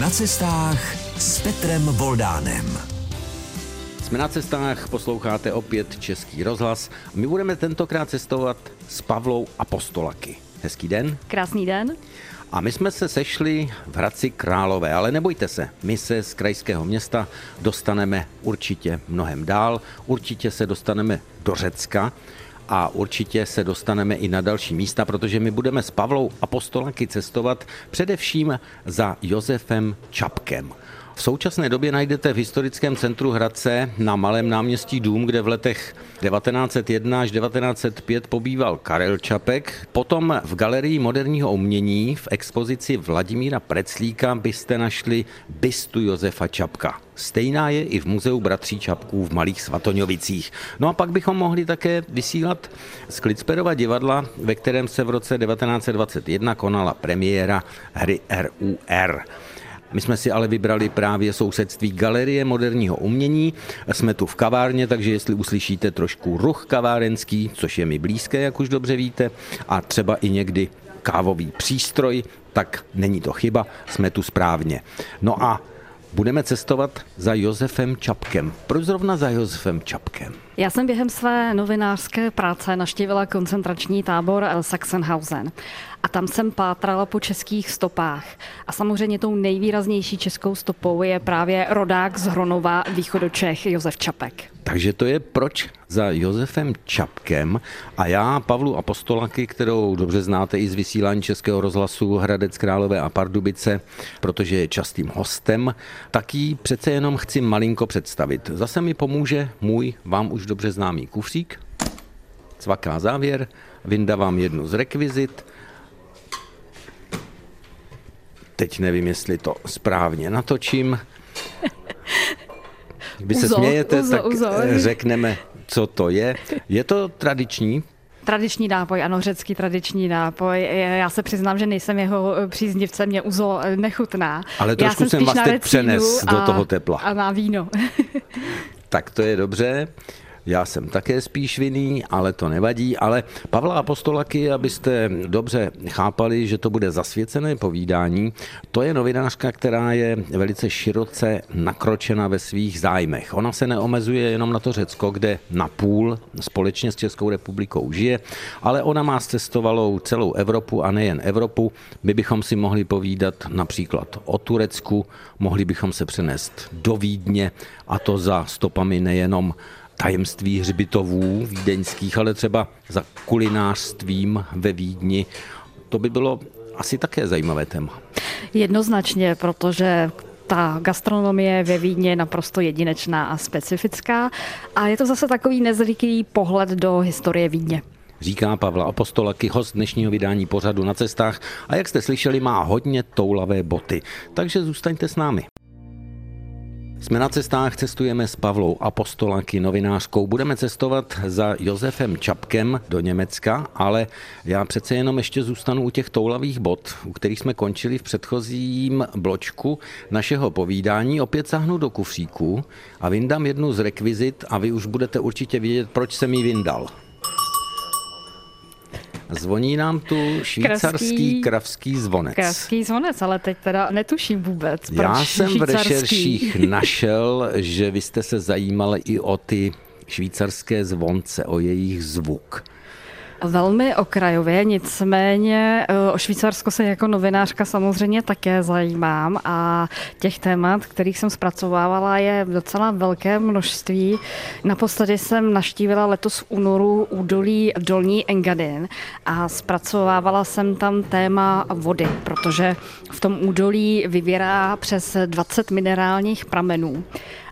Na cestách s Petrem Voldánem. Jsme na cestách, posloucháte opět Český rozhlas. My budeme tentokrát cestovat s Pavlou Apostolaky. Hezký den. Krásný den. A my jsme se sešli v Hradci Králové, ale nebojte se, my se z krajského města dostaneme určitě mnohem dál, určitě se dostaneme do Řecka, a určitě se dostaneme i na další místa, protože my budeme s Pavlou Apostolaky cestovat především za Josefem Čapkem. V současné době najdete v historickém centru Hradce na Malém náměstí dům, kde v letech 1901 až 1905 pobýval Karel Čapek. Potom v Galerii moderního umění v expozici Vladimíra Preclíka byste našli bystu Josefa Čapka. Stejná je i v muzeu bratří Čapků v Malých Svatoňovicích. No a pak bychom mohli také vysílat z Klicperova divadla, ve kterém se v roce 1921 konala premiéra hry RUR. My jsme si ale vybrali právě sousedství Galerie moderního umění. Jsme tu v kavárně, takže jestli uslyšíte trošku ruch kavárenský, což je mi blízké, jak už dobře víte, a třeba i někdy kávový přístroj, tak není to chyba, jsme tu správně. No a budeme cestovat za Josefem Čapkem. Proč zrovna za Josefem Čapkem? Já jsem během své novinářské práce naštívila koncentrační tábor Sachsenhausen a tam jsem pátrala po českých stopách. A samozřejmě tou nejvýraznější českou stopou je právě rodák z Hronova východočech Josef Čapek. Takže to je proč za Josefem Čapkem a já Pavlu Apostolaky, kterou dobře znáte i z vysílání Českého rozhlasu Hradec Králové a Pardubice, protože je častým hostem, tak ji přece jenom chci malinko představit. Zase mi pomůže můj vám už dobře známý kufřík, cvaká závěr, vyndavám jednu z rekvizit, teď nevím, jestli to správně natočím. Vy se uzo, smějete, uzo, tak uzo. řekneme, co to je. Je to tradiční Tradiční nápoj, ano, řecký tradiční nápoj. Já se přiznám, že nejsem jeho příznivcem, mě uzo nechutná. Ale trošku Já jsem, jsem vás teď přenes a, do toho tepla. A na víno. tak to je dobře. Já jsem také spíš vinný, ale to nevadí. Ale Pavla Apostolaky, abyste dobře chápali, že to bude zasvěcené povídání, to je novinářka, která je velice široce nakročena ve svých zájmech. Ona se neomezuje jenom na to Řecko, kde na půl společně s Českou republikou žije, ale ona má cestovalou celou Evropu a nejen Evropu. My bychom si mohli povídat například o Turecku, mohli bychom se přenést do Vídně a to za stopami nejenom tajemství hřbitovů vídeňských, ale třeba za kulinářstvím ve Vídni. To by bylo asi také zajímavé téma. Jednoznačně, protože ta gastronomie ve Vídně je naprosto jedinečná a specifická a je to zase takový nezvyklý pohled do historie Vídně říká Pavla Apostolaky, host dnešního vydání pořadu na cestách a jak jste slyšeli, má hodně toulavé boty. Takže zůstaňte s námi. Jsme na cestách, cestujeme s Pavlou Apostolaky, novinářkou. Budeme cestovat za Josefem Čapkem do Německa, ale já přece jenom ještě zůstanu u těch toulavých bod, u kterých jsme končili v předchozím bločku našeho povídání. Opět sahnu do kufříku a vyndám jednu z rekvizit a vy už budete určitě vědět, proč jsem ji vyndal. Zvoní nám tu švýcarský kravský, kravský zvonec. Kravský zvonec, ale teď teda netuším vůbec. Proč Já jsem v rešerších našel, že vy jste se zajímali i o ty švýcarské zvonce, o jejich zvuk. Velmi okrajově, nicméně eh, o Švýcarsko se jako novinářka samozřejmě také zajímám a těch témat, kterých jsem zpracovávala, je docela velké množství. Naposledy jsem naštívila letos v únoru údolí Dolní Engadin a zpracovávala jsem tam téma vody, protože v tom údolí vyvěrá přes 20 minerálních pramenů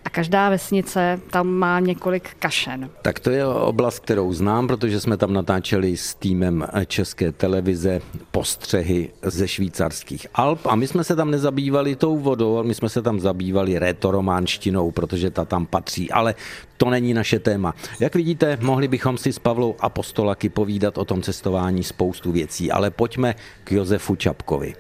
a každá vesnice tam má několik kašen. Tak to je oblast, kterou znám, protože jsme tam natáčeli s týmem České televize postřehy ze švýcarských Alp a my jsme se tam nezabývali tou vodou, ale my jsme se tam zabývali retorománštinou, protože ta tam patří, ale to není naše téma. Jak vidíte, mohli bychom si s Pavlou Apostolaky povídat o tom cestování spoustu věcí, ale pojďme k Josefu Čapkovi.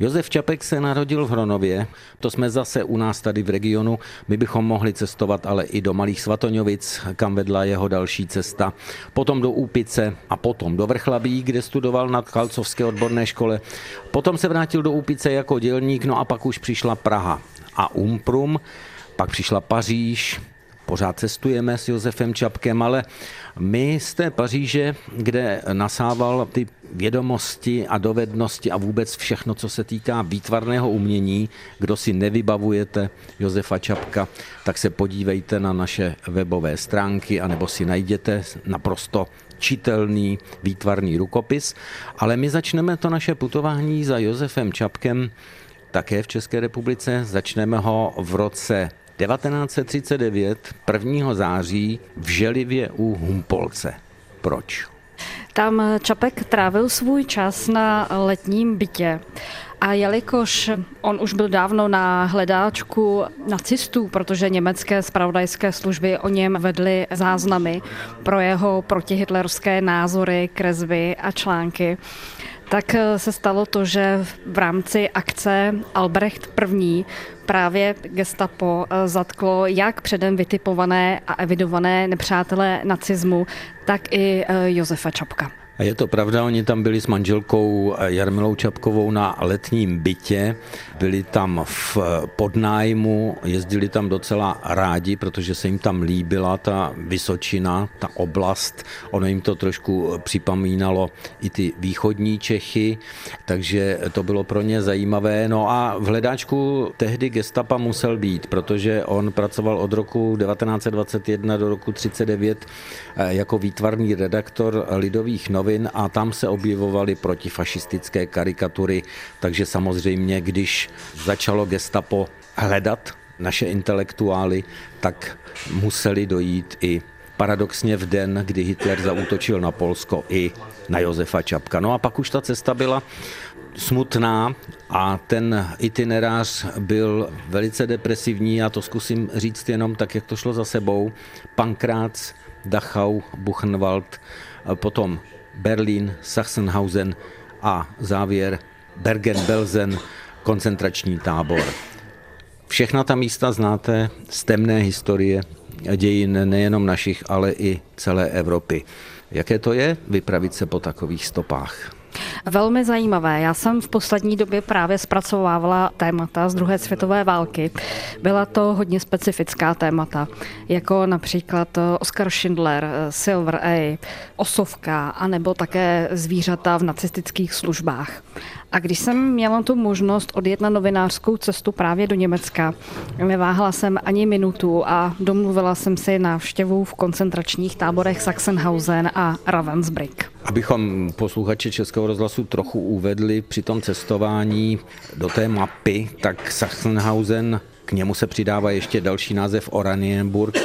Josef Čapek se narodil v Hronově, to jsme zase u nás tady v regionu. My bychom mohli cestovat ale i do Malých Svatoňovic, kam vedla jeho další cesta. Potom do Úpice a potom do Vrchlabí, kde studoval na Kalcovské odborné škole. Potom se vrátil do Úpice jako dělník, no a pak už přišla Praha a Umprum, pak přišla Paříž, pořád cestujeme s Josefem Čapkem, ale my z té Paříže, kde nasával ty vědomosti a dovednosti a vůbec všechno, co se týká výtvarného umění, kdo si nevybavujete Josefa Čapka, tak se podívejte na naše webové stránky anebo si najděte naprosto čitelný výtvarný rukopis. Ale my začneme to naše putování za Josefem Čapkem také v České republice. Začneme ho v roce 1939, 1. září v Želivě u Humpolce. Proč? Tam Čapek trávil svůj čas na letním bytě. A jelikož on už byl dávno na hledáčku nacistů, protože německé spravodajské služby o něm vedly záznamy pro jeho protihitlerské názory, kresby a články, tak se stalo to, že v rámci akce Albrecht I právě gestapo eh, zatklo jak předem vytipované a evidované nepřátelé nacismu, tak i eh, Josefa Čapka. A je to pravda, oni tam byli s manželkou Jarmilou Čapkovou na letním bytě, byli tam v podnájmu, jezdili tam docela rádi, protože se jim tam líbila ta Vysočina, ta oblast, ono jim to trošku připomínalo i ty východní Čechy, takže to bylo pro ně zajímavé. No a v hledáčku tehdy gestapa musel být, protože on pracoval od roku 1921 do roku 1939 eh, jako výtvarný redaktor Lidových novin novin a tam se objevovaly protifašistické karikatury, takže samozřejmě, když začalo gestapo hledat naše intelektuály, tak museli dojít i paradoxně v den, kdy Hitler zaútočil na Polsko i na Josefa Čapka. No a pak už ta cesta byla smutná a ten itinerář byl velice depresivní, já to zkusím říct jenom tak, jak to šlo za sebou. Pankrác, Dachau, Buchenwald, potom Berlín, Sachsenhausen a závěr Bergen-Belsen, koncentrační tábor. Všechna ta místa znáte z temné historie dějin nejenom našich, ale i celé Evropy. Jaké to je vypravit se po takových stopách? Velmi zajímavé. Já jsem v poslední době právě zpracovávala témata z druhé světové války. Byla to hodně specifická témata, jako například Oscar Schindler, Silver A, Osovka, anebo také zvířata v nacistických službách. A když jsem měla tu možnost odjet na novinářskou cestu právě do Německa, neváhala jsem ani minutu a domluvila jsem si návštěvu v koncentračních táborech Sachsenhausen a Ravensbrück. Abychom posluchače Českého rozhlasu trochu uvedli při tom cestování do té mapy, tak Sachsenhausen k němu se přidává ještě další název Oranienburg.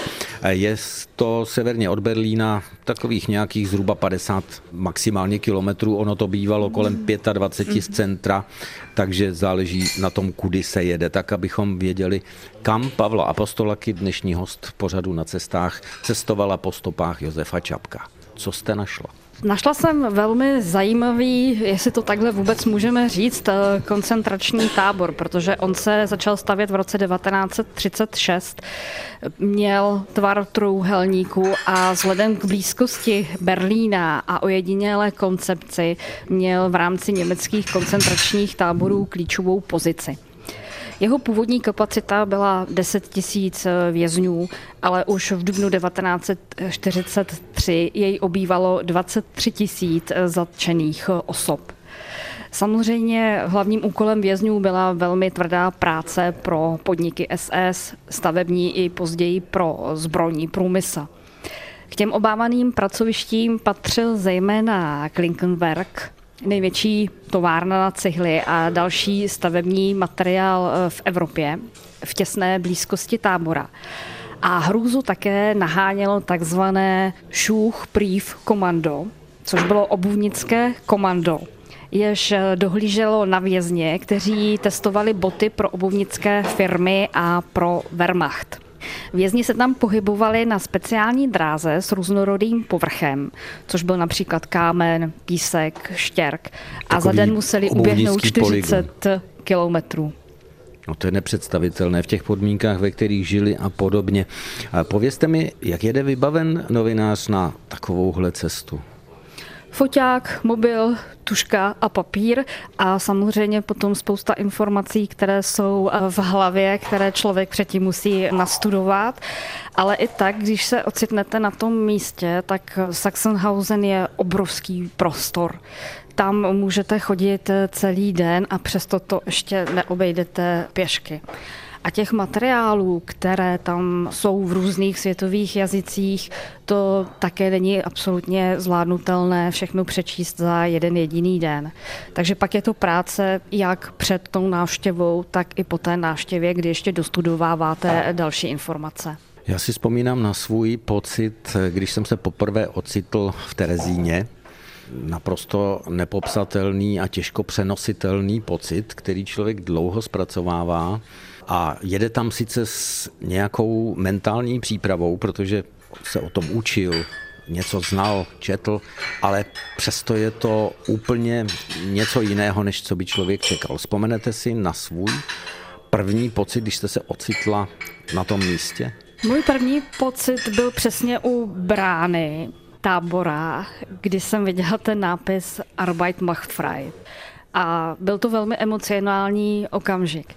Je to severně od Berlína takových nějakých zhruba 50 maximálně kilometrů. Ono to bývalo kolem 25 z centra, takže záleží na tom, kudy se jede, tak abychom věděli, kam Pavla Apostolaky, dnešní host pořadu na cestách, cestovala po stopách Josefa Čapka. Co jste našla? Našla jsem velmi zajímavý, jestli to takhle vůbec můžeme říct, eh, koncentrační tábor, protože on se začal stavět v roce 1936. Měl tvar trůhelníku a vzhledem k blízkosti Berlína a ojedinělé koncepci měl v rámci německých koncentračních táborů klíčovou pozici. Jeho původní kapacita byla 10 tisíc eh, vězňů, ale už v dubnu 1943 jej obývalo 23 tisíc eh, zatčených eh, osob. Samozřejmě hlavním úkolem vězňů byla velmi tvrdá práce pro podniky SS, stavební i později pro zbrojní průmysl. K těm obávaným pracovištím patřil zejména Klinkenberg, největší továrna na cihly a další stavební materiál eh, v Evropě v těsné blízkosti tábora. A hrůzu také nahánělo takzvané Šuch Prýv komando, což bylo obuvnické komando, jež eh, dohlíželo na vězně, kteří testovali boty pro obuvnické firmy a pro Wehrmacht. Vězni se tam pohybovali na speciální dráze s různorodým povrchem, což byl například kámen, písek, štěrk. A za den museli uběhnout 40 polygon. kilometrů. No to je nepředstavitelné v těch podmínkách, ve kterých žili a podobně. A povězte mi, jak jede vybaven novinář na takovouhle cestu? Foťák, mobil, tuška a papír a samozřejmě potom spousta informací, které jsou v hlavě, které člověk předtím musí nastudovat. Ale i tak, když se ocitnete na tom místě, tak Sachsenhausen je obrovský prostor. Tam můžete chodit celý den a přesto to ještě neobejdete pěšky. A těch materiálů, které tam jsou v různých světových jazycích, to také není absolutně zvládnutelné všechno přečíst za jeden jediný den. Takže pak je to práce jak před tou návštěvou, tak i po té návštěvě, kdy ještě dostudováváte další informace. Já si vzpomínám na svůj pocit, když jsem se poprvé ocitl v Terezíně, naprosto nepopsatelný a těžko přenositelný pocit, který člověk dlouho zpracovává a jede tam sice s nějakou mentální přípravou, protože se o tom učil, něco znal, četl, ale přesto je to úplně něco jiného, než co by člověk čekal. Vzpomenete si na svůj první pocit, když jste se ocitla na tom místě? Můj první pocit byl přesně u brány tábora, kdy jsem viděla ten nápis Arbeit macht frei a byl to velmi emocionální okamžik.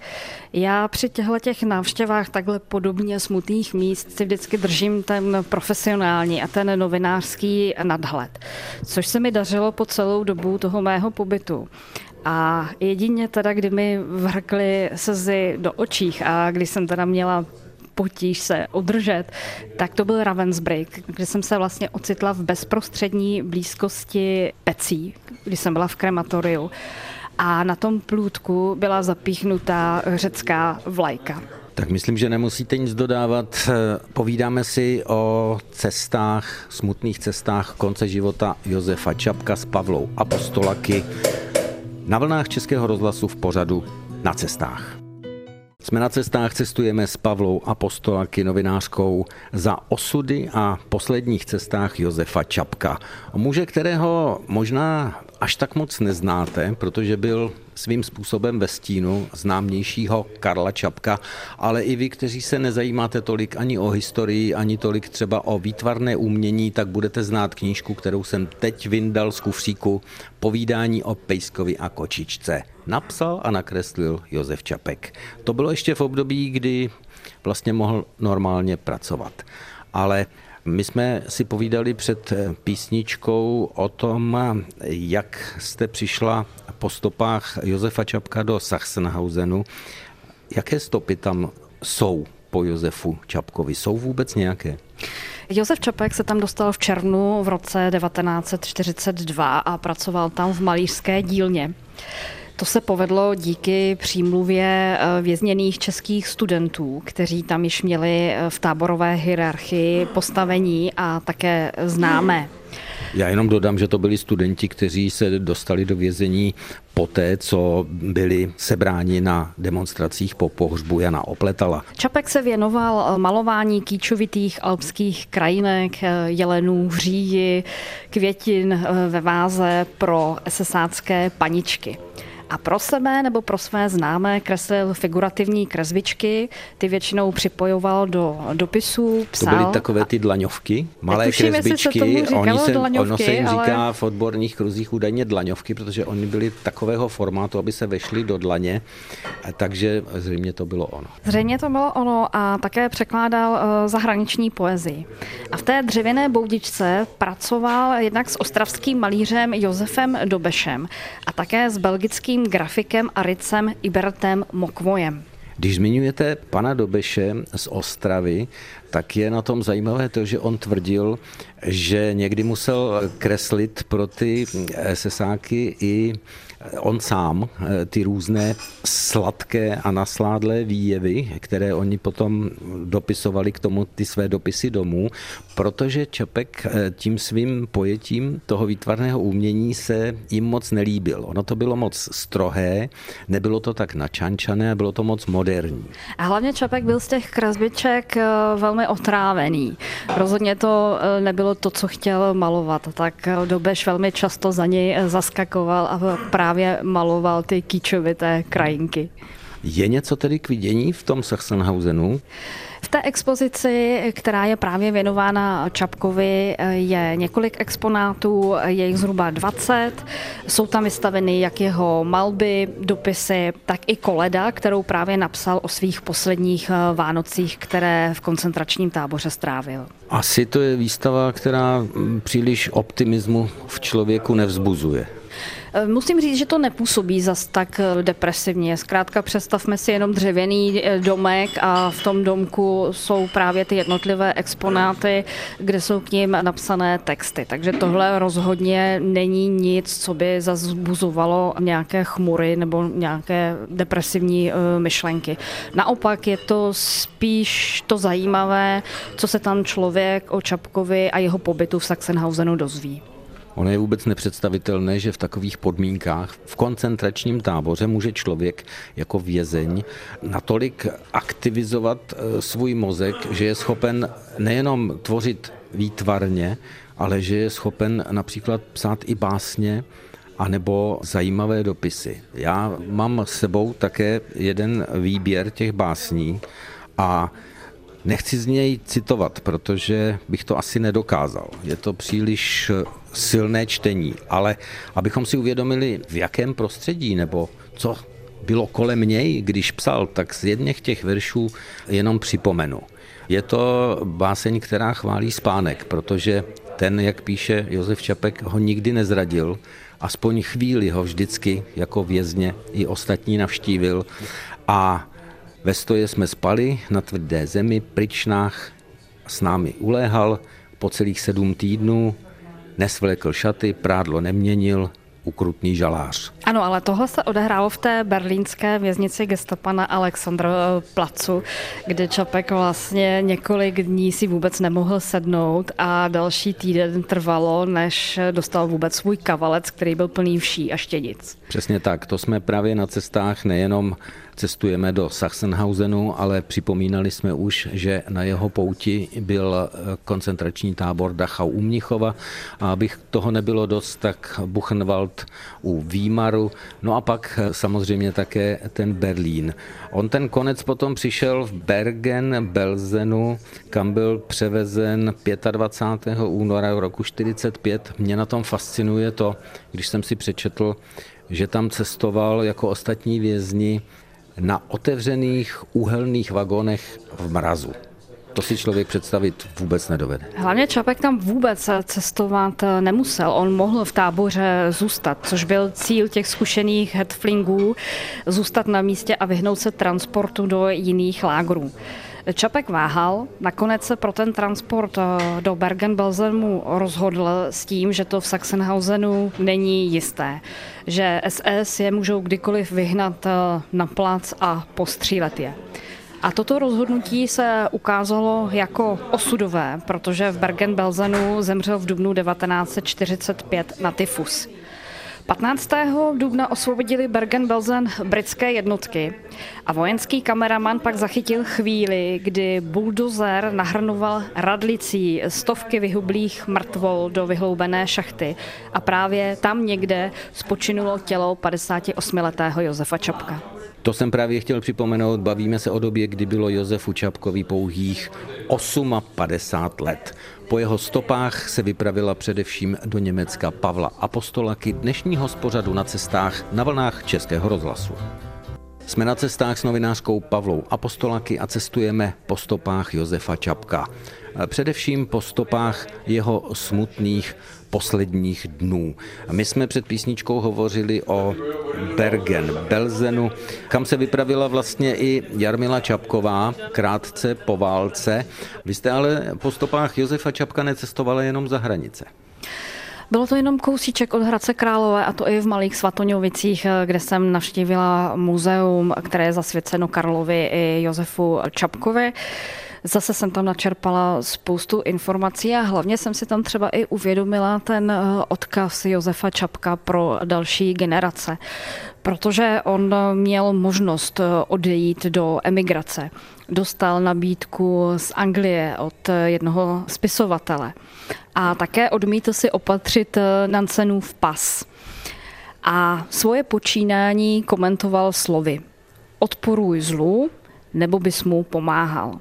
Já při těchto těch návštěvách takhle podobně smutných míst si vždycky držím ten profesionální a ten novinářský nadhled, což se mi dařilo po celou dobu toho mého pobytu. A jedině teda, kdy mi vrkly slzy do očích a když jsem teda měla potíž se udržet, tak to byl Ravensbrück, kde jsem se vlastně ocitla v bezprostřední blízkosti pecí, kdy jsem byla v krematoriu a na tom plůtku byla zapíchnutá řecká vlajka. Tak myslím, že nemusíte nic dodávat. Povídáme si o cestách, smutných cestách konce života Josefa Čapka s Pavlou Apostolaky na vlnách Českého rozhlasu v pořadu na cestách. Jsme na cestách, cestujeme s Pavlou Apostolaky, novinářkou, za osudy a posledních cestách Josefa Čapka. Muže, kterého možná až tak moc neznáte, protože byl svým způsobem ve stínu známějšího Karla Čapka, ale i vy, kteří se nezajímáte tolik ani o historii, ani tolik třeba o výtvarné umění, tak budete znát knížku, kterou jsem teď vyndal z kufříku, povídání o Pejskovi a kočičce. Napsal a nakreslil Josef Čapek. To bylo ještě v období, kdy vlastně mohl normálně pracovat. Ale my jsme si povídali před písničkou o tom, jak jste přišla po stopách Josefa Čapka do Sachsenhausenu. Jaké stopy tam jsou po Josefu Čapkovi? Jsou vůbec nějaké? Josef Čapek se tam dostal v červnu v roce 1942 a pracoval tam v malířské dílně. To se povedlo díky přímluvě eh, vězněných českých studentů, kteří tam již měli eh, v táborové hierarchii postavení a také známé. Já jenom dodám, že to byli studenti, kteří se dostali do vězení poté, co byli sebráni na demonstracích po pohřbu Jana Opletala. Čapek se věnoval malování kýčovitých alpských krajinek, jelenů, hříji, květin eh, ve váze pro esesácké paničky a pro sebe nebo pro své známé kreslil figurativní kresbičky, ty většinou připojoval do dopisů, psal. To byly takové ty dlaňovky, malé Tuším, kresbičky, se oni se, ono se jim ale... říká v odborných kruzích údajně dlaňovky, protože oni byly takového formátu, aby se vešly do dlaně, takže zřejmě to bylo ono. Zřejmě to bylo ono a také překládal uh, zahraniční poezii. A v té dřevěné boudičce pracoval jednak s ostravským malířem Josefem Dobešem a také s belgickým českým grafikem a rycem Ibertem Mokvojem. Když zmiňujete pana Dobeše z Ostravy, tak je na tom zajímavé to, že on tvrdil, že někdy musel kreslit pro ty sesáky i on sám ty různé sladké a nasládlé výjevy, které oni potom dopisovali k tomu ty své dopisy domů, protože Čapek tím svým pojetím toho výtvarného umění se jim moc nelíbil. Ono to bylo moc strohé, nebylo to tak načančané, bylo to moc moderní. A hlavně Čapek byl z těch kresbiček eh, velmi otrávený. Rozhodně to eh, nebylo to, co chtěl malovat. Tak eh, Dobeš velmi často za něj zaskakoval a právě maloval ty kýčovité krajinky. Je něco tedy k vidění v tom Sachsenhausenu? V té expozici, která je právě věnována Čapkovi, je několik exponátů, je jich zhruba 20. Jsou tam vystaveny jak jeho malby, dopisy, tak i koleda, kterou právě napsal o svých posledních eh, Vánocích, které v koncentračním táboře strávil. Asi to je výstava, která mm, příliš optimismu v člověku nevzbuzuje. Eh, musím říct, že to nepůsobí zas tak eh, depresivně. Zkrátka představme si jenom dřevěný eh, domek a v tom domku jsou právě ty jednotlivé exponáty, kde jsou k ním napsané texty. Takže tohle rozhodně není nic, co by zazbuzovalo nějaké chmury nebo nějaké depresivní myšlenky. Naopak je to spíš to zajímavé, co se tam člověk o Čapkovi a jeho pobytu v Sachsenhausenu dozví. Ono je vůbec nepředstavitelné, že v takových podmínkách v koncentračním táboře může člověk jako vězeň natolik aktivizovat eh, svůj mozek, že je schopen nejenom tvořit výtvarně, ale že je schopen například psát i básně, anebo zajímavé dopisy. Já mám s sebou také jeden výběr těch básní a Nechci z něj citovat, protože bych to asi nedokázal. Je to příliš silné čtení, ale abychom si uvědomili, v jakém prostředí nebo co bylo kolem něj, když psal, tak z jedněch těch veršů jenom připomenu. Je to báseň, která chválí spánek, protože ten, jak píše Josef Čapek, ho nikdy nezradil, aspoň chvíli ho vždycky jako vězně i ostatní navštívil a ve stoje jsme spali na tvrdé zemi, pryčnách, s námi uléhal po celých sedm týdnů, nesvlekl šaty, prádlo neměnil, ukrutný žalář. Ano, ale tohle se odehrálo v té berlínské věznici gestapa na Placu, kde Čapek vlastně několik dní si vůbec nemohl sednout a další týden trvalo, než dostal vůbec svůj kavalec, který byl plný vší a štěnic. Přesně tak, to jsme právě na cestách nejenom cestujeme do Sachsenhausenu, ale připomínali jsme už, že na jeho pouti byl koncentrační tábor Dachau u Mnichova a abych toho nebylo dost, tak Buchenwald u Výmaru, no a pak samozřejmě také ten Berlín. On ten konec potom přišel v Bergen, Belzenu, kam byl převezen 25. února roku 45. Mě na tom fascinuje to, když jsem si přečetl, že tam cestoval jako ostatní vězni na otevřených úhelných vagonech v mrazu. To si člověk představit vůbec nedovede. Hlavně Čapek tam vůbec cestovat nemusel. On mohl v táboře zůstat, což byl cíl těch zkušených hetflingů, zůstat na místě a vyhnout se transportu do jiných lágrů. Čapek váhal, nakonec se pro ten transport eh, do Bergen-Belsenu rozhodl s tím, že to v Sachsenhausenu není jisté, že SS je můžou kdykoliv vyhnat eh, na plac a postřílet je. A toto rozhodnutí se ukázalo jako osudové, protože v Bergen-Belsenu zemřel v dubnu 1945 na tyfus. 15. dubna osvobodili Bergen-Belsen britské jednotky a vojenský kameraman pak zachytil chvíli, kdy buldozer nahrnoval radlicí stovky vyhublých mrtvol do vyhloubené šachty a právě tam někde spočinulo tělo 58-letého Josefa Čapka. To jsem právě chtěl připomenout, bavíme se o době, kdy bylo Josefu Čapkovi pouhých 58 let. Po jeho stopách se vypravila především do Německa Pavla Apostolaky dnešního spořadu na cestách na vlnách Českého rozhlasu. Jsme na cestách s novinářkou Pavlou Apostolaky a cestujeme po stopách Josefa Čapka. Především po stopách jeho smutných posledních dnů. My jsme před písničkou hovořili o Bergen, Belzenu, kam se vypravila vlastně i Jarmila Čapková krátce po válce. Vy jste ale po stopách Josefa Čapka necestovala jenom za hranice. Bylo to jenom kousíček od Hradce Králové a to i v Malých Svatoňovicích, kde jsem navštívila muzeum, které je zasvěceno Karlovi i Josefu Čapkovi. Zase jsem tam načerpala spoustu informací a hlavně jsem si tam třeba i uvědomila ten eh, odkaz Josefa Čapka pro další generace, protože on měl možnost eh, odejít do emigrace. Dostal nabídku z Anglie od jednoho spisovatele a také odmítl si opatřit eh, Nansenův pas. A svoje počínání komentoval slovy. Odporuj zlu, nebo bys mu pomáhal.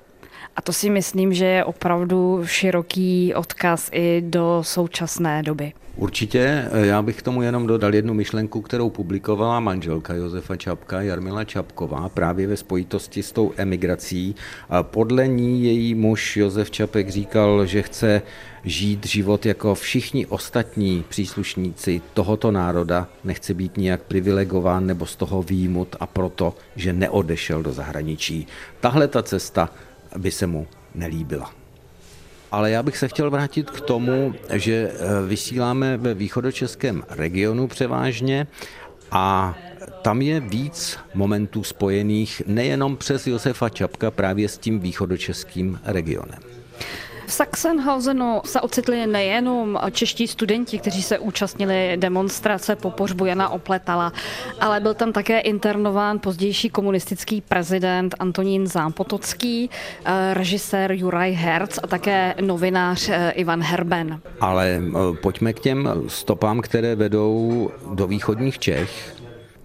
A to si myslím, že je opravdu široký odkaz i do současné doby. Určitě, já bych k tomu jenom dodal jednu myšlenku, kterou publikovala manželka Josefa Čapka, Jarmila Čapková, právě ve spojitosti s tou emigrací. Podle ní její muž Josef Čapek říkal, že chce žít život jako všichni ostatní příslušníci tohoto národa, nechce být nijak privilegován nebo z toho výjimut a proto, že neodešel do zahraničí. Tahle ta cesta by se mu nelíbila. Ale já bych se chtěl vrátit k tomu, že eh, vysíláme ve východočeském regionu převážně a tam je víc momentů spojených nejenom přes Josefa Čapka právě s tím východočeským regionem. V Sachsenhausenu se ocitli nejenom čeští studenti, kteří se účastnili demonstrace po pohřbu Jana Opletala, ale byl tam také internován pozdější komunistický prezident Antonín Zápotocký, eh, režisér Juraj Herz a také novinář eh, Ivan Herben. Ale eh, pojďme k těm stopám, které vedou do východních Čech.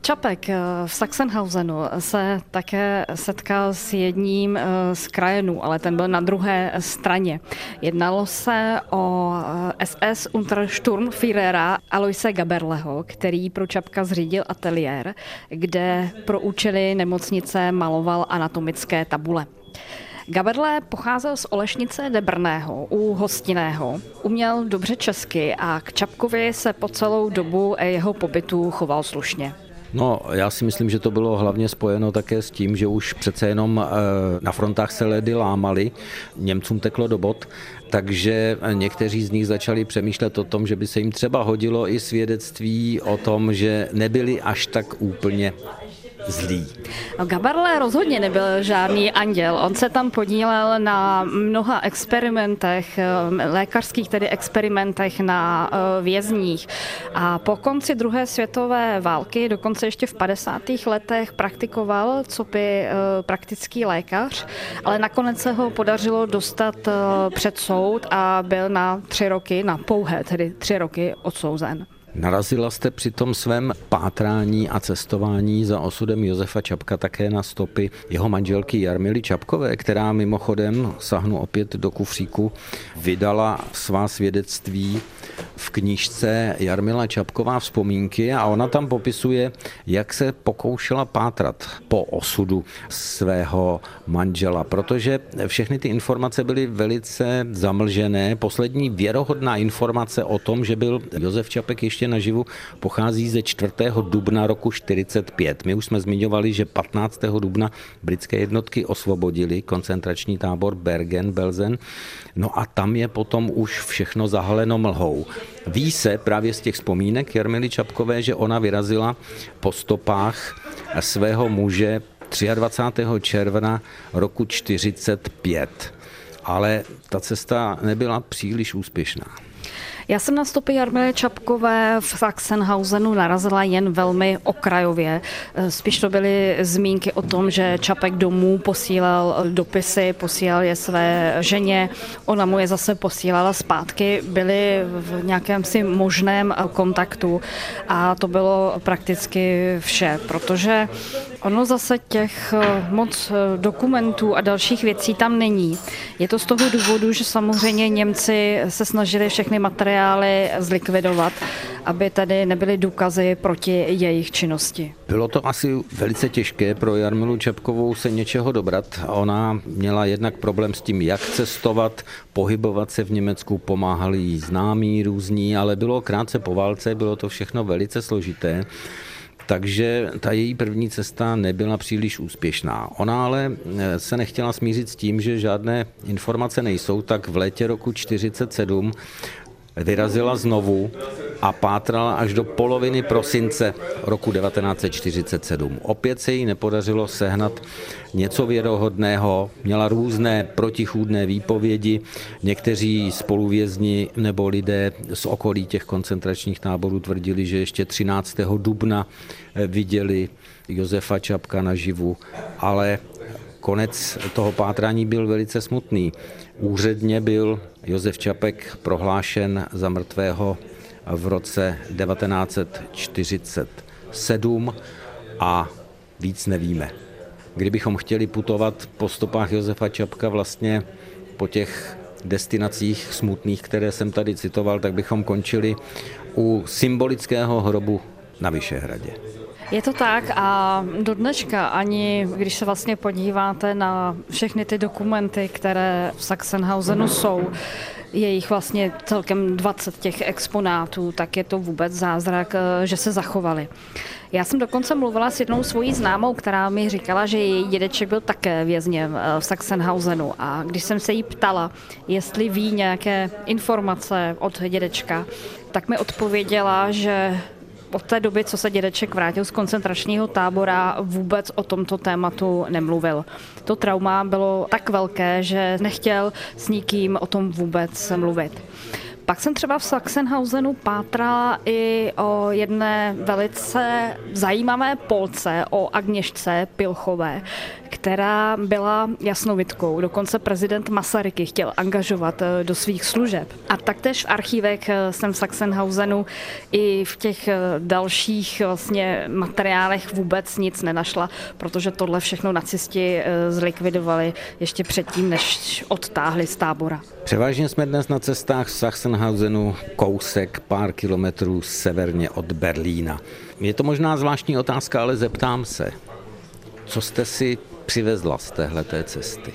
Čapek eh, v Sachsenhausenu se také setkal s jedním eh, z krajenů, ale ten byl na druhé straně. Jednalo se o SS eh, Untersturmführera Aloise Gaberleho, který pro Čapka zřídil ateliér, kde pro účely nemocnice maloval anatomické tabule. Gaberle pocházel z Olešnice Debrného u Hostiného. Uměl dobře česky a k Čapkovi se po celou dobu jeho pobytu choval slušně. No, já si myslím, že to bylo hlavně spojeno také s tím, že už přece jenom eh, na frontách se ledy lámaly, Němcům teklo do bod, takže někteří z nich začali přemýšlet o tom, že by se jim třeba hodilo i svědectví o tom, že nebyli až tak úplně zlý. Gabarle rozhodně nebyl žádný anděl. On se tam podílel na mnoha experimentech, eh, lékařských tedy experimentech na eh, vězních. A po konci druhé světové války, dokonce ještě v 50. letech, praktikoval co by eh, praktický lékař, ale nakonec se ho podařilo dostat před soud a byl na tři roky, na pouhé tedy tři roky odsouzen. Narazila jste při tom svém pátrání a cestování za osudem Josefa Čapka také na stopy jeho manželky Jarmily Čapkové, která mimochodem, sahnu opět do kufříku, vydala svá svědectví v knížce Jarmila Čapková vzpomínky a ona tam popisuje, jak se pokoušela pátrat po osudu svého manžela, protože všechny ty informace byly velice zamlžené. Poslední věrohodná informace o tom, že byl Josef Čapek ještě naživu, pochází ze 4. dubna roku 45. My už jsme zmiňovali, že 15. dubna britské jednotky osvobodili koncentrační tábor Bergen-Belsen, no a tam je potom už všechno zahaleno mlhou. Ví se právě z těch vzpomínek Jarmily Čapkové, že ona vyrazila po stopách svého muže 23. června roku 45. Ale ta cesta nebyla příliš úspěšná. Já jsem na stopy Jarmily Čapkové v Sachsenhausenu narazila jen velmi okrajově. Spíš to byly zmínky o tom, že Čapek domů posílal dopisy, posílal je své ženě, ona mu je zase posílala zpátky, byli v nějakém si možném kontaktu a to bylo prakticky vše, protože ono zase těch moc dokumentů a dalších věcí tam není. Je to z toho důvodu, že samozřejmě Němci se snažili všechny materiály materiály zlikvidovat, aby tady nebyly důkazy proti jejich činnosti. Bylo to asi velice těžké pro Jarmilu Čepkovou se něčeho dobrat. Ona měla jednak problém s tím, jak cestovat, pohybovat se v Německu, pomáhali jí známí různí, ale bylo krátce po válce, bylo to všechno velice složité. Takže ta její první cesta nebyla příliš úspěšná. Ona ale eh, se nechtěla smířit s tím, že žádné informace nejsou, tak v létě roku 1947 vyrazila znovu a pátrala až do poloviny prosince roku 1947. Opět se jí nepodařilo sehnat něco věrohodného, měla různé protichůdné výpovědi. Někteří spoluvězni nebo lidé z okolí těch koncentračních táborů tvrdili, že ještě 13. dubna viděli Josefa Čapka naživu, ale konec toho pátrání byl velice smutný. Úředně byl Josef Čapek prohlášen za mrtvého v roce 1947 a víc nevíme. Kdybychom chtěli putovat po stopách Josefa Čapka vlastně po těch destinacích smutných, které jsem tady citoval, tak bychom končili u symbolického hrobu na Vyšehradě. Je to tak a do dneška ani, když se vlastně podíváte na všechny ty dokumenty, které v Sachsenhausenu jsou, je jich vlastně celkem 20 těch exponátů, tak je to vůbec zázrak, eh, že se zachovali. Já jsem dokonce mluvila s jednou svojí známou, která mi říkala, že její dědeček byl také vězněm eh, v Sachsenhausenu a když jsem se jí ptala, jestli ví nějaké informace od dědečka, tak mi odpověděla, že od té doby, co se dědeček vrátil z koncentračního tábora, vůbec o tomto tématu nemluvil. To trauma bylo tak velké, že nechtěl s nikým o tom vůbec mluvit. Pak jsem třeba v Sachsenhausenu pátrala i o jedné velice zajímavé polce, o Agněšce Pilchové, která byla jasnovitkou. Dokonce prezident Masaryky chtěl angažovat eh, do svých služeb. A taktéž v archívech eh, jsem v Sachsenhausenu i v těch eh, dalších vlastně materiálech vůbec nic nenašla, protože tohle všechno nacisti zlikvidovali ještě předtím, než odtáhli z tábora. Převážně jsme dnes na cestách z Sachsenhausenu kousek pár kilometrů severně od Berlína. Je to možná zvláštní otázka, ale zeptám se, co jste si přivezla z téhleté cesty?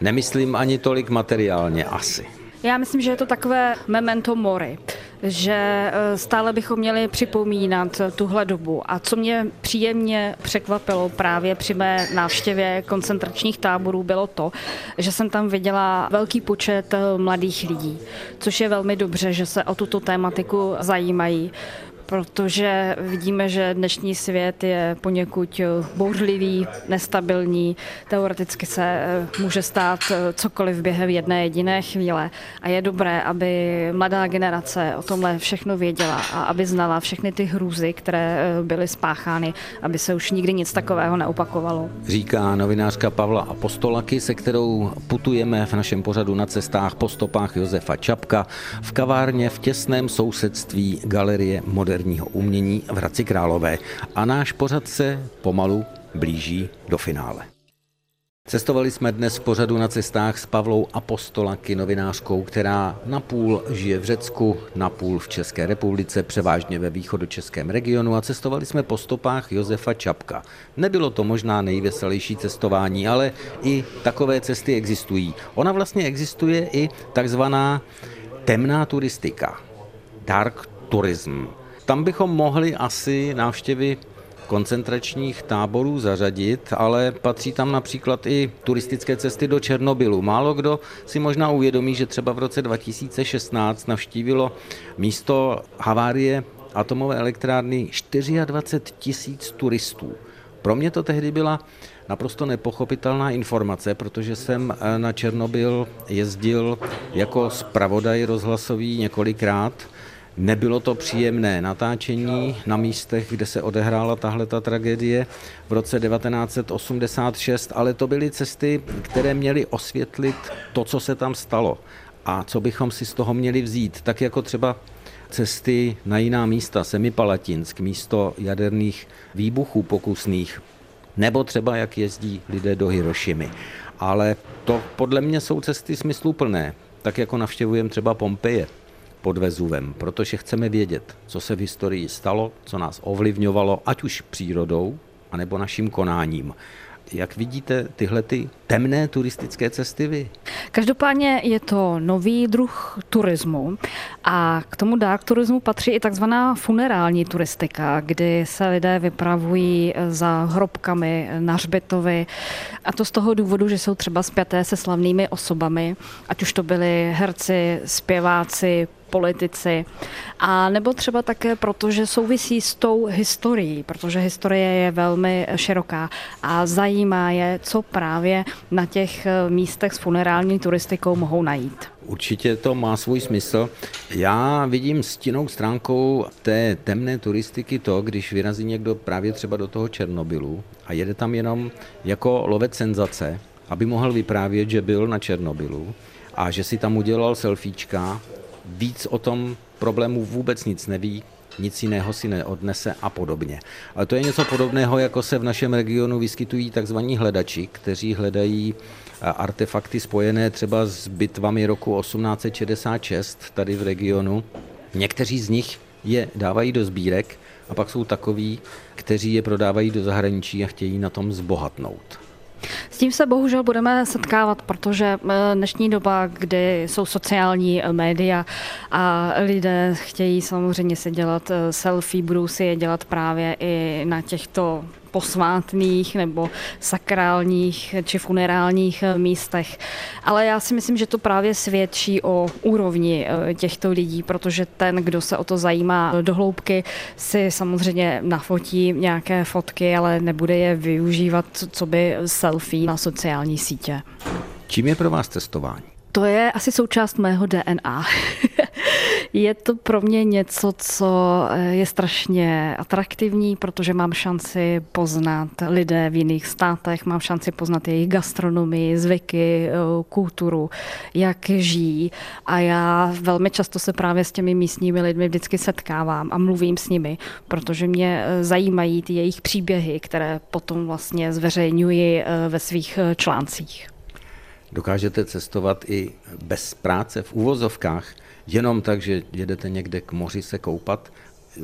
Nemyslím ani tolik materiálně asi. Já myslím, že je to takové memento mori, že e, stále bychom měli připomínat tuhle dobu. A co mě příjemně překvapilo právě při mé návštěvě koncentračních táborů, bylo to, že jsem tam viděla velký počet e, mladých lidí, což je velmi dobře, že se o tuto tématiku zajímají protože vidíme, že dnešní svět je poněkud bouřlivý, nestabilní, teoreticky se eh, může stát eh, cokoliv během jedné jediné chvíle. A je dobré, aby mladá generace o tomhle všechno věděla a aby znala všechny ty hrůzy, které eh, byly spáchány, aby se už nikdy nic takového neopakovalo. Říká novinářka Pavla Apostolaky, se kterou putujeme v našem pořadu na cestách po stopách Josefa Čapka v kavárně v těsném sousedství Galerie Modern moderního umění v Hradci Králové a náš pořad se pomalu blíží do finále. Cestovali jsme dnes v pořadu na cestách s Pavlou Apostolaky, novinářkou, která napůl žije v Řecku, napůl v České republice, převážně ve východočeském regionu a cestovali jsme po stopách Josefa Čapka. Nebylo to možná nejveselější cestování, ale i takové cesty existují. Ona vlastně existuje i takzvaná temná turistika, dark tourism. Tam bychom mohli asi návštěvy koncentračních táborů zařadit, ale patří tam například i turistické cesty do Černobylu. Málo kdo si možná uvědomí, že třeba v roce 2016 navštívilo místo havárie atomové elektrárny 24 tisíc turistů. Pro mě to tehdy byla naprosto nepochopitelná informace, protože jsem na Černobyl jezdil jako zpravodaj rozhlasový několikrát Nebylo to příjemné natáčení na místech, kde se odehrála tahle ta tragédie v roce 1986, ale to byly cesty, které měly osvětlit to, co se tam stalo a co bychom si z toho měli vzít. Tak jako třeba cesty na jiná místa, Semipalatinsk, místo jaderných výbuchů pokusných, nebo třeba jak jezdí lidé do Hirošimy. Ale to podle mě jsou cesty smysluplné, tak jako navštěvujeme třeba Pompeje pod Vezuvem, protože chceme vědět, co se v historii stalo, co nás ovlivňovalo, ať už přírodou, anebo naším konáním. Jak vidíte tyhle ty temné turistické cesty vy? Každopádně je to nový druh turismu a k tomu dark turismu patří i takzvaná funerální turistika, kdy se lidé vypravují za hrobkami na hřbitovy a to z toho důvodu, že jsou třeba spjaté se slavnými osobami, ať už to byli herci, zpěváci, politici, a nebo třeba také proto, že souvisí s tou historií, protože historie je velmi široká a zajímá je, co právě na těch místech s funerální turistikou mohou najít. Určitě to má svůj smysl. Já vidím stinnou stránkou té temné turistiky to, když vyrazí někdo právě třeba do toho Černobylu a jede tam jenom jako lovec senzace, aby mohl vyprávět, že byl na Černobylu a že si tam udělal selfiečka, víc o tom problému vůbec nic neví, nic jiného si neodnese a podobně. Ale to je něco podobného, jako se v našem regionu vyskytují takzvaní hledači, kteří hledají artefakty spojené třeba s bitvami roku 1866 tady v regionu. Někteří z nich je dávají do sbírek a pak jsou takoví, kteří je prodávají do zahraničí a chtějí na tom zbohatnout. S tím se bohužel budeme setkávat, protože eh, dnešní doba, kdy jsou sociální eh, média a lidé chtějí samozřejmě si dělat eh, selfie, budou si je dělat právě i na těchto posvátných nebo sakrálních či funerálních eh, místech. Ale já si myslím, že to právě svědčí o úrovni eh, těchto lidí, protože ten, kdo se o to zajímá do hloubky, si samozřejmě nafotí nějaké fotky, ale nebude je využívat co by selfie na sociální sítě. Čím je pro vás cestování? To je asi součást mého DNA. je to pro mě něco, co eh, je strašně atraktivní, protože mám šanci poznat lidé v jiných státech, mám šanci poznat jejich gastronomii, zvyky, eh, kulturu, jak žijí. A já velmi často se právě s těmi místními lidmi vždycky setkávám a mluvím s nimi, protože mě eh, zajímají ty jejich příběhy, které potom vlastně zveřejňuji ve svých článcích. Dokážete cestovat i bez práce v úvozovkách, jenom tak, že jedete někde k moři se koupat?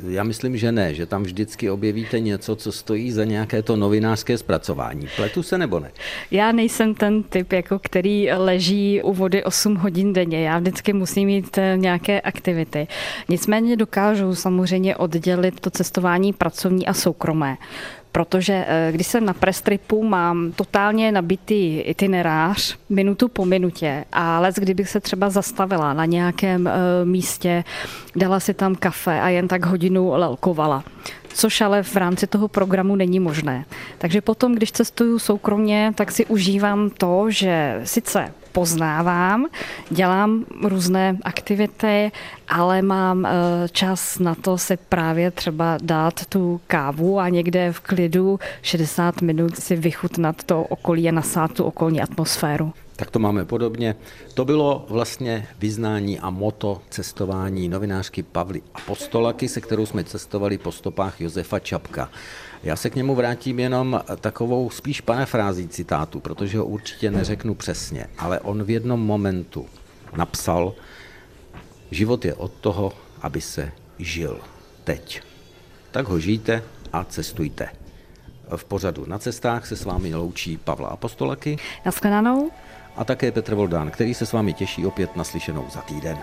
Já myslím, že ne, že tam vždycky objevíte něco, co stojí za nějaké to novinářské zpracování. Pletu se nebo ne? Já nejsem ten typ, jako který leží u vody 8 hodin denně. Já vždycky musím mít eh, nějaké aktivity. Nicméně dokážu samozřejmě oddělit to cestování pracovní a soukromé protože eh, když jsem na prestripu, mám totálně nabitý itinerář minutu po minutě a les, kdybych se třeba zastavila na nějakém eh, místě, dala si tam kafe a jen tak hodinu lelkovala což ale v rámci toho programu není možné. Takže potom, když cestuju soukromně, tak si užívám to, že sice poznávám, dělám různé aktivity, ale mám eh, čas na to si právě třeba dát tu kávu a někde v klidu 60 minut si vychutnat to okolí a nasát tu okolní atmosféru. Tak to máme podobně. To bylo vlastně vyznání a moto cestování novinářky Pavly Apostolaky, se kterou jsme cestovali po stopách Josefa Čapka. Já se k němu vrátím jenom takovou spíš parafrází citátu, protože ho určitě neřeknu přesně, ale on v jednom momentu napsal, život je od toho, aby se žil teď. Tak ho žijte a cestujte. V pořadu na cestách se s vámi loučí Pavla Apostolaky. Naschledanou a také Petr Voldán, který se s vámi těší opět naslyšenou za týden.